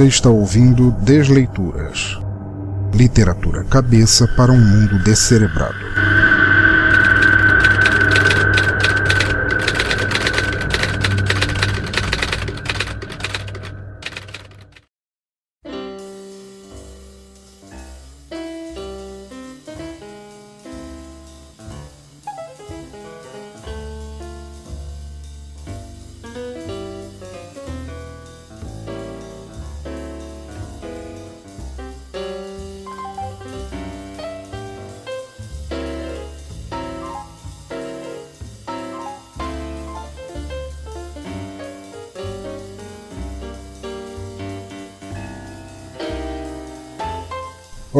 Você está ouvindo Desleituras. Literatura cabeça para um mundo descerebrado.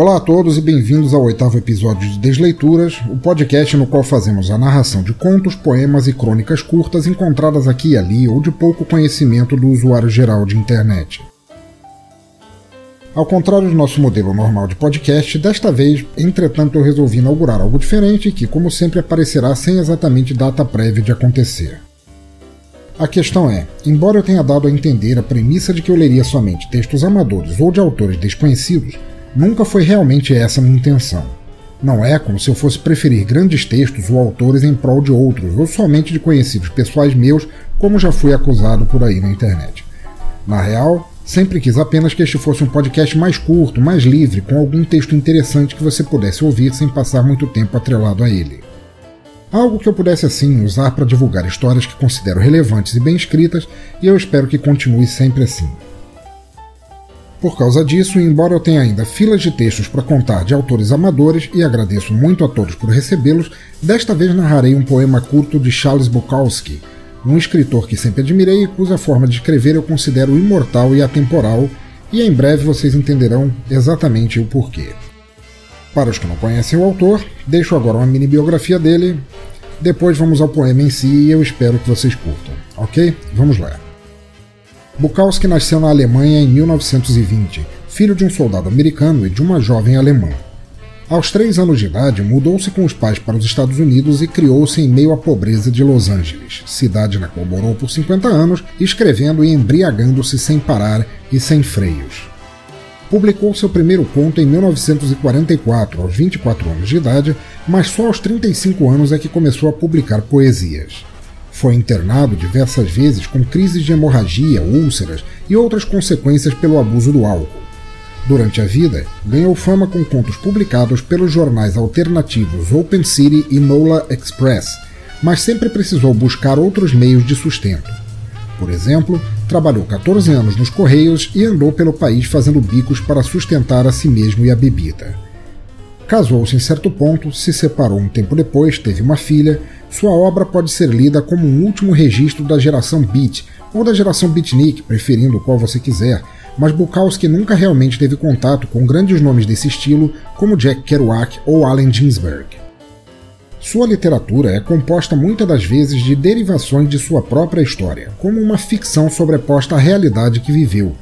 Olá a todos e bem-vindos ao oitavo episódio de Desleituras, o podcast no qual fazemos a narração de contos, poemas e crônicas curtas encontradas aqui e ali ou de pouco conhecimento do usuário geral de internet. Ao contrário do nosso modelo normal de podcast, desta vez, entretanto, eu resolvi inaugurar algo diferente que, como sempre, aparecerá sem exatamente data prévia de acontecer. A questão é, embora eu tenha dado a entender a premissa de que eu leria somente textos amadores ou de autores desconhecidos, Nunca foi realmente essa a minha intenção. Não é como se eu fosse preferir grandes textos ou autores em prol de outros, ou somente de conhecidos pessoais meus, como já fui acusado por aí na internet. Na real, sempre quis apenas que este fosse um podcast mais curto, mais livre, com algum texto interessante que você pudesse ouvir sem passar muito tempo atrelado a ele. Algo que eu pudesse assim usar para divulgar histórias que considero relevantes e bem escritas, e eu espero que continue sempre assim. Por causa disso, embora eu tenha ainda filas de textos para contar de autores amadores e agradeço muito a todos por recebê-los, desta vez narrarei um poema curto de Charles Bukowski, um escritor que sempre admirei e cuja forma de escrever eu considero imortal e atemporal, e em breve vocês entenderão exatamente o porquê. Para os que não conhecem o autor, deixo agora uma mini biografia dele, depois vamos ao poema em si e eu espero que vocês curtam, ok? Vamos lá. Bukowski nasceu na Alemanha em 1920, filho de um soldado americano e de uma jovem alemã. Aos três anos de idade, mudou-se com os pais para os Estados Unidos e criou-se em meio à pobreza de Los Angeles, cidade na qual morou por 50 anos, escrevendo e embriagando-se sem parar e sem freios. Publicou seu primeiro conto em 1944, aos 24 anos de idade, mas só aos 35 anos é que começou a publicar poesias. Foi internado diversas vezes com crises de hemorragia, úlceras e outras consequências pelo abuso do álcool. Durante a vida, ganhou fama com contos publicados pelos jornais alternativos Open City e Nola Express, mas sempre precisou buscar outros meios de sustento. Por exemplo, trabalhou 14 anos nos Correios e andou pelo país fazendo bicos para sustentar a si mesmo e a bebida. Casou-se em certo ponto, se separou um tempo depois, teve uma filha sua obra pode ser lida como um último registro da geração Beat, ou da geração Beatnik, preferindo o qual você quiser, mas Bukowski nunca realmente teve contato com grandes nomes desse estilo, como Jack Kerouac ou Allen Ginsberg. Sua literatura é composta muitas das vezes de derivações de sua própria história, como uma ficção sobreposta à realidade que viveu,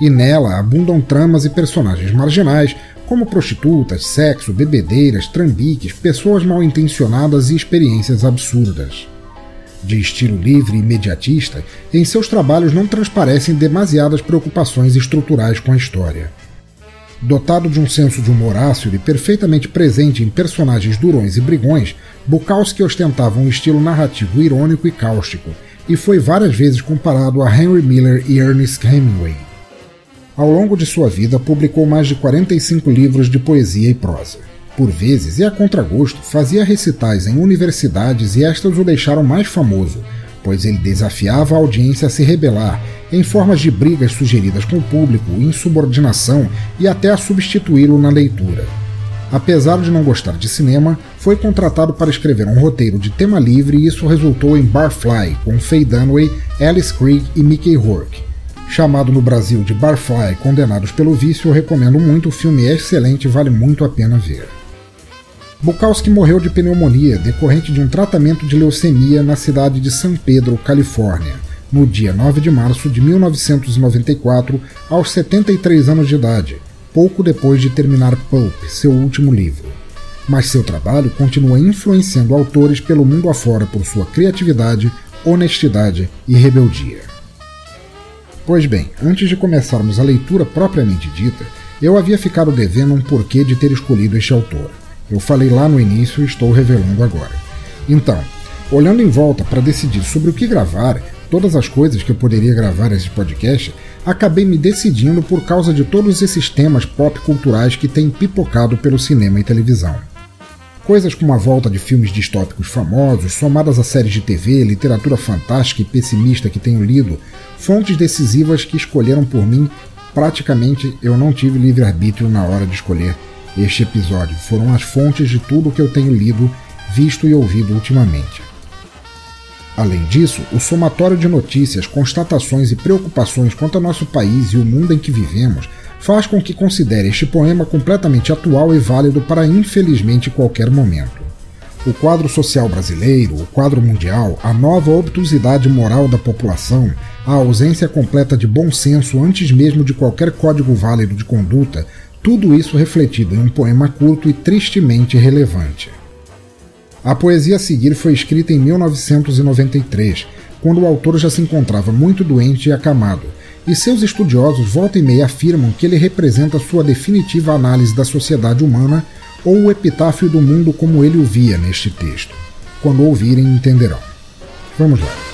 e nela abundam tramas e personagens marginais, como prostitutas, sexo, bebedeiras, trambiques, pessoas mal intencionadas e experiências absurdas. De estilo livre e imediatista, em seus trabalhos não transparecem demasiadas preocupações estruturais com a história. Dotado de um senso de humor ácido e perfeitamente presente em personagens durões e brigões, Bukowski ostentava um estilo narrativo irônico e cáustico, e foi várias vezes comparado a Henry Miller e Ernest Hemingway. Ao longo de sua vida, publicou mais de 45 livros de poesia e prosa. Por vezes, e a contragosto, fazia recitais em universidades e estas o deixaram mais famoso, pois ele desafiava a audiência a se rebelar, em formas de brigas sugeridas com o público, insubordinação e até a substituí-lo na leitura. Apesar de não gostar de cinema, foi contratado para escrever um roteiro de tema livre e isso resultou em Barfly, com Faye Dunaway, Alice Krieg e Mickey Rourke. Chamado no Brasil de Barfly Condenados pelo Vício, eu recomendo muito, o filme é excelente e vale muito a pena ver. Bukowski morreu de pneumonia decorrente de um tratamento de leucemia na cidade de San Pedro, Califórnia, no dia 9 de março de 1994, aos 73 anos de idade, pouco depois de terminar Pulp, seu último livro. Mas seu trabalho continua influenciando autores pelo mundo afora por sua criatividade, honestidade e rebeldia. Pois bem, antes de começarmos a leitura propriamente dita, eu havia ficado devendo um porquê de ter escolhido este autor. Eu falei lá no início e estou revelando agora. Então, olhando em volta para decidir sobre o que gravar, todas as coisas que eu poderia gravar esse podcast, acabei me decidindo por causa de todos esses temas pop culturais que têm pipocado pelo cinema e televisão. Coisas como a volta de filmes distópicos famosos, somadas a séries de TV, literatura fantástica e pessimista que tenho lido, fontes decisivas que escolheram por mim, praticamente eu não tive livre-arbítrio na hora de escolher este episódio. Foram as fontes de tudo que eu tenho lido, visto e ouvido ultimamente. Além disso, o somatório de notícias, constatações e preocupações quanto ao nosso país e o mundo em que vivemos faz com que considere este poema completamente atual e válido para infelizmente qualquer momento. O quadro social brasileiro, o quadro mundial, a nova obtusidade moral da população, a ausência completa de bom senso antes mesmo de qualquer código válido de conduta, tudo isso refletido em um poema curto e tristemente relevante. A poesia a seguir foi escrita em 1993, quando o autor já se encontrava muito doente e acamado, e seus estudiosos volta e meia afirmam que ele representa sua definitiva análise da sociedade humana ou o epitáfio do mundo como ele o via neste texto. Quando ouvirem, entenderão. Vamos lá.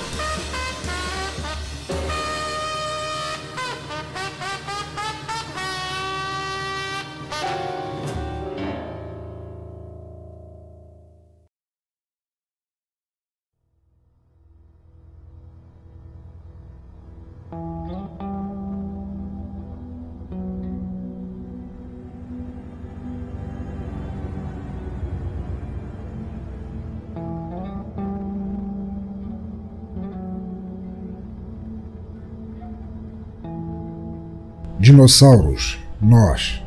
Dinossauros, Nós,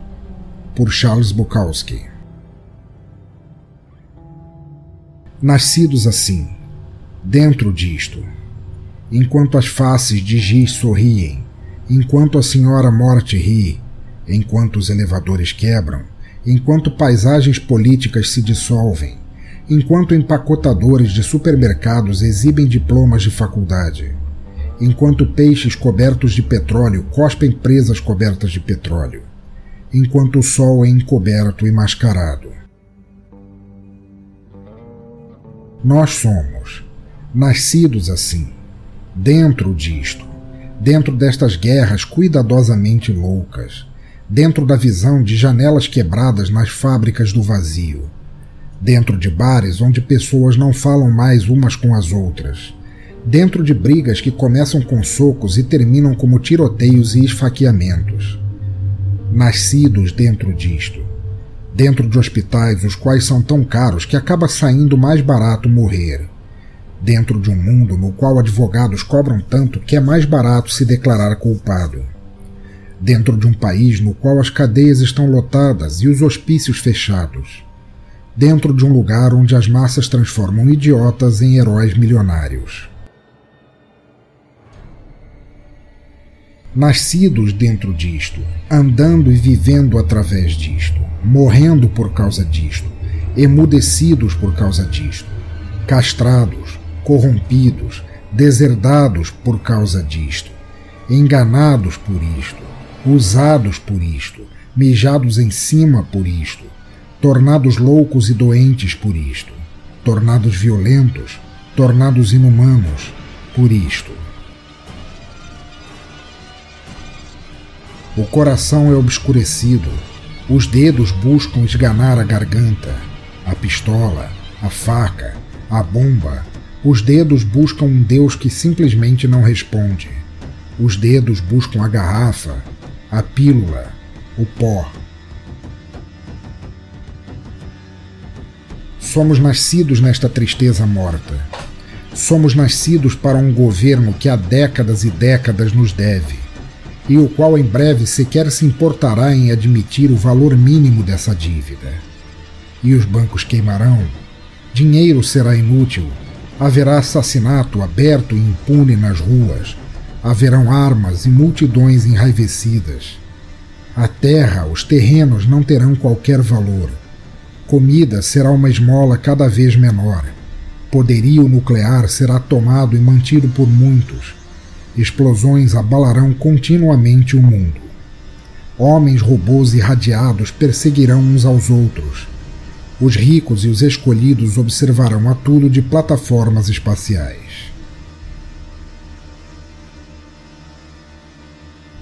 por Charles Bukowski. Nascidos assim, dentro disto, enquanto as faces de giz sorriem, enquanto a senhora morte ri, enquanto os elevadores quebram, enquanto paisagens políticas se dissolvem, enquanto empacotadores de supermercados exibem diplomas de faculdade enquanto peixes cobertos de petróleo cospem presas cobertas de petróleo, enquanto o sol é encoberto e mascarado. Nós somos, nascidos assim, dentro disto, dentro destas guerras cuidadosamente loucas, dentro da visão de janelas quebradas nas fábricas do vazio, dentro de bares onde pessoas não falam mais umas com as outras dentro de brigas que começam com socos e terminam como tiroteios e esfaqueamentos. Nascidos dentro disto, dentro de hospitais os quais são tão caros que acaba saindo mais barato morrer. Dentro de um mundo no qual advogados cobram tanto que é mais barato se declarar culpado. Dentro de um país no qual as cadeias estão lotadas e os hospícios fechados. Dentro de um lugar onde as massas transformam idiotas em heróis milionários. Nascidos dentro disto, andando e vivendo através disto, morrendo por causa disto, emudecidos por causa disto, castrados, corrompidos, deserdados por causa disto, enganados por isto, usados por isto, mijados em cima por isto, tornados loucos e doentes por isto, tornados violentos, tornados inumanos por isto O coração é obscurecido, os dedos buscam esganar a garganta, a pistola, a faca, a bomba. Os dedos buscam um Deus que simplesmente não responde. Os dedos buscam a garrafa, a pílula, o pó. Somos nascidos nesta tristeza morta. Somos nascidos para um governo que há décadas e décadas nos deve e o qual em breve sequer se importará em admitir o valor mínimo dessa dívida. E os bancos queimarão, dinheiro será inútil, haverá assassinato aberto e impune nas ruas, haverão armas e multidões enraivecidas. A terra, os terrenos não terão qualquer valor. Comida será uma esmola cada vez menor. Poderio nuclear será tomado e mantido por muitos Explosões abalarão continuamente o mundo. Homens robôs irradiados perseguirão uns aos outros. Os ricos e os escolhidos observarão a tudo de plataformas espaciais.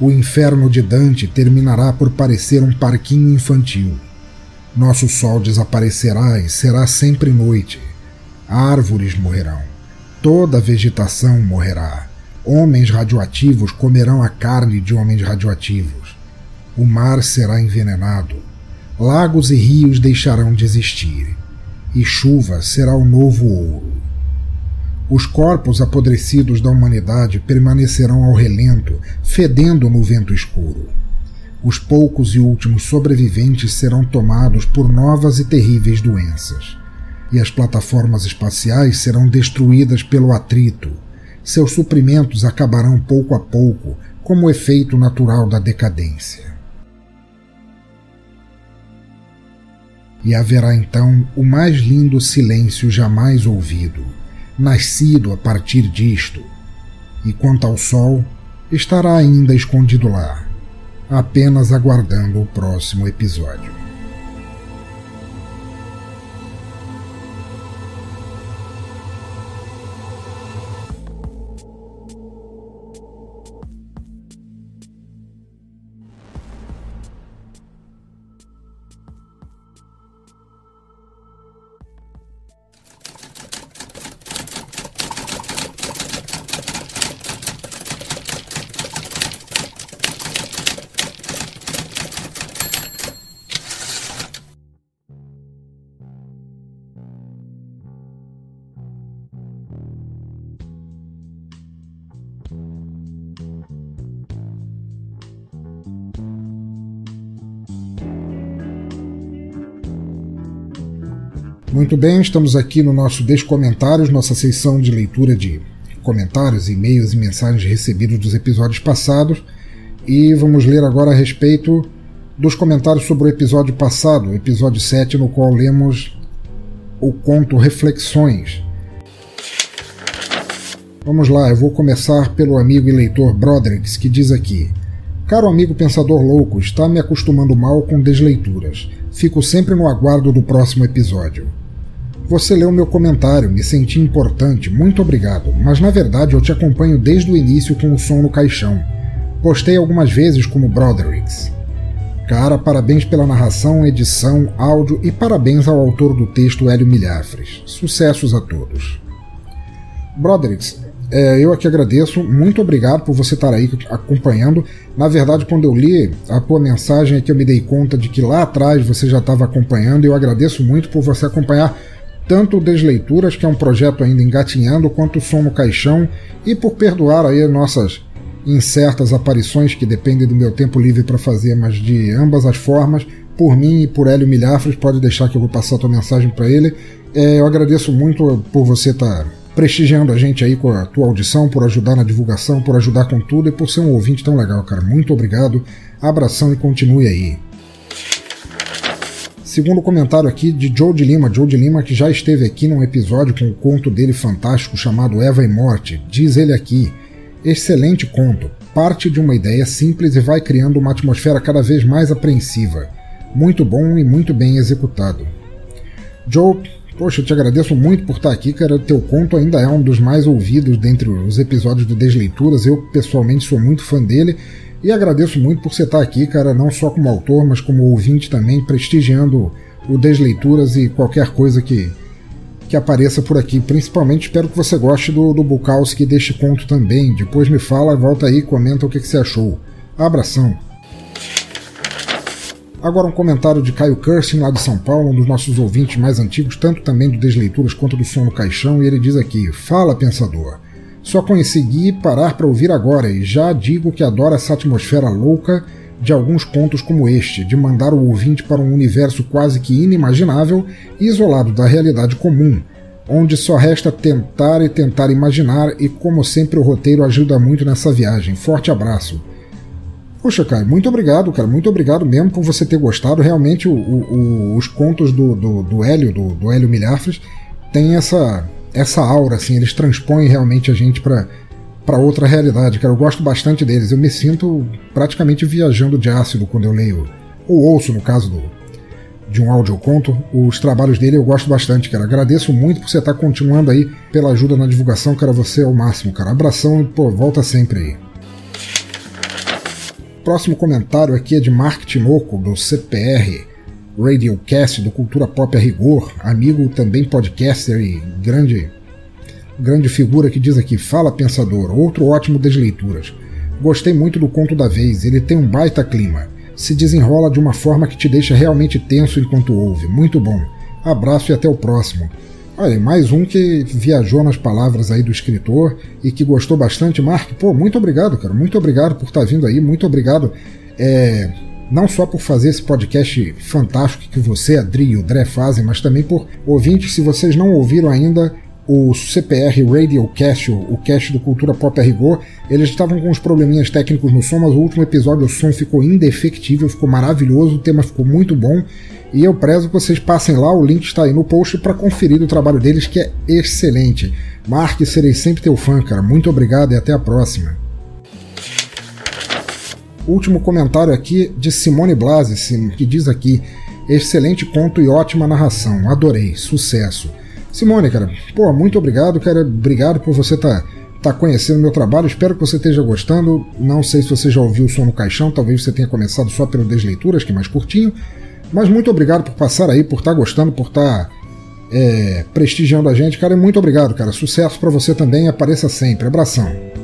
O inferno de Dante terminará por parecer um parquinho infantil. Nosso sol desaparecerá e será sempre noite. Árvores morrerão. Toda a vegetação morrerá. Homens radioativos comerão a carne de homens radioativos. O mar será envenenado. Lagos e rios deixarão de existir. E chuva será o novo ouro. Os corpos apodrecidos da humanidade permanecerão ao relento, fedendo no vento escuro. Os poucos e últimos sobreviventes serão tomados por novas e terríveis doenças. E as plataformas espaciais serão destruídas pelo atrito. Seus suprimentos acabarão pouco a pouco, como efeito natural da decadência. E haverá então o mais lindo silêncio jamais ouvido, nascido a partir disto. E quanto ao sol, estará ainda escondido lá, apenas aguardando o próximo episódio. Muito bem, estamos aqui no nosso Descomentários, nossa seção de leitura de comentários, e-mails e mensagens recebidos dos episódios passados. E vamos ler agora a respeito dos comentários sobre o episódio passado, episódio 7, no qual lemos o conto Reflexões. Vamos lá, eu vou começar pelo amigo e leitor Broderick, que diz aqui: Caro amigo pensador louco, está me acostumando mal com desleituras. Fico sempre no aguardo do próximo episódio. Você leu meu comentário, me senti importante, muito obrigado, mas na verdade eu te acompanho desde o início com o som no caixão. Postei algumas vezes como Brodericks. Cara, parabéns pela narração, edição, áudio e parabéns ao autor do texto Hélio Milhafres. Sucessos a todos. Brodericks, é, eu aqui agradeço, muito obrigado por você estar aí acompanhando. Na verdade, quando eu li a tua mensagem é que eu me dei conta de que lá atrás você já estava acompanhando e eu agradeço muito por você acompanhar tanto o Desleituras, que é um projeto ainda engatinhando, quanto o Som no Caixão, e por perdoar aí nossas incertas aparições que dependem do meu tempo livre para fazer, mas de ambas as formas, por mim e por Hélio Milhafres, pode deixar que eu vou passar a tua mensagem para ele. É, eu agradeço muito por você estar tá prestigiando a gente aí com a tua audição, por ajudar na divulgação, por ajudar com tudo e por ser um ouvinte tão legal, cara. Muito obrigado, abração e continue aí. Segundo comentário aqui de Joe de Lima, Joe de Lima que já esteve aqui num episódio com um conto dele fantástico chamado Eva e Morte. Diz ele aqui: excelente conto, parte de uma ideia simples e vai criando uma atmosfera cada vez mais apreensiva. Muito bom e muito bem executado. Joe, poxa, eu te agradeço muito por estar aqui, cara. Teu conto ainda é um dos mais ouvidos dentre os episódios do Desleituras. Eu pessoalmente sou muito fã dele e agradeço muito por você estar aqui, cara, não só como autor, mas como ouvinte também, prestigiando o Desleituras e qualquer coisa que, que apareça por aqui. Principalmente espero que você goste do, do Bukowski deste conto também. Depois me fala, volta aí, comenta o que, que você achou. Abração! Agora um comentário de Caio Kirsten, lá de São Paulo, um dos nossos ouvintes mais antigos, tanto também do Desleituras quanto do Som no Caixão, e ele diz aqui: Fala, pensador! Só consegui parar para ouvir agora e já digo que adoro essa atmosfera louca de alguns pontos como este, de mandar o ouvinte para um universo quase que inimaginável e isolado da realidade comum, onde só resta tentar e tentar imaginar, e como sempre o roteiro ajuda muito nessa viagem. Forte abraço. Poxa, cara, muito obrigado, cara, muito obrigado mesmo por você ter gostado. Realmente o, o, os contos do, do, do Hélio, do, do Hélio tem essa essa aura, assim, eles transpõem realmente a gente para para outra realidade, cara. Eu gosto bastante deles. Eu me sinto praticamente viajando de ácido quando eu leio, ou ouço, no caso do, de um audioconto, os trabalhos dele eu gosto bastante, cara. Agradeço muito por você estar continuando aí pela ajuda na divulgação, cara. Você é o máximo, cara. Abração e, pô, volta sempre aí. Próximo comentário aqui é de Mark Tinoco, do CPR Radiocast, do Cultura Pop a Rigor, amigo também podcaster e grande, grande figura que diz aqui: Fala Pensador, outro ótimo das leituras. Gostei muito do conto da vez, ele tem um baita clima se desenrola de uma forma que te deixa realmente tenso enquanto ouve. Muito bom. Abraço e até o próximo. Olha, mais um que viajou nas palavras aí do escritor e que gostou bastante. Mark, pô, muito obrigado, cara. Muito obrigado por estar tá vindo aí. Muito obrigado. É, não só por fazer esse podcast fantástico que você, Adri e o Dré fazem, mas também por ouvintes, se vocês não ouviram ainda, o CPR Radio Cast, o cast do Cultura Pop a Rigor, eles estavam com uns probleminhas técnicos no som, mas o último episódio o som ficou indefectível, ficou maravilhoso, o tema ficou muito bom. E eu prezo que vocês passem lá, o link está aí no post para conferir o trabalho deles, que é excelente. Marque, serei sempre teu fã, cara. Muito obrigado e até a próxima. Último comentário aqui de Simone Blasi, que diz aqui: excelente conto e ótima narração, adorei, sucesso. Simone, cara, pô, muito obrigado, cara. Obrigado por você estar tá, tá conhecendo meu trabalho. Espero que você esteja gostando. Não sei se você já ouviu o som no caixão, talvez você tenha começado só pelo Desleituras, que é mais curtinho. Mas muito obrigado por passar aí, por estar tá gostando, por estar tá, é, prestigiando a gente, cara. E muito obrigado, cara. Sucesso para você também. Apareça sempre. Abração.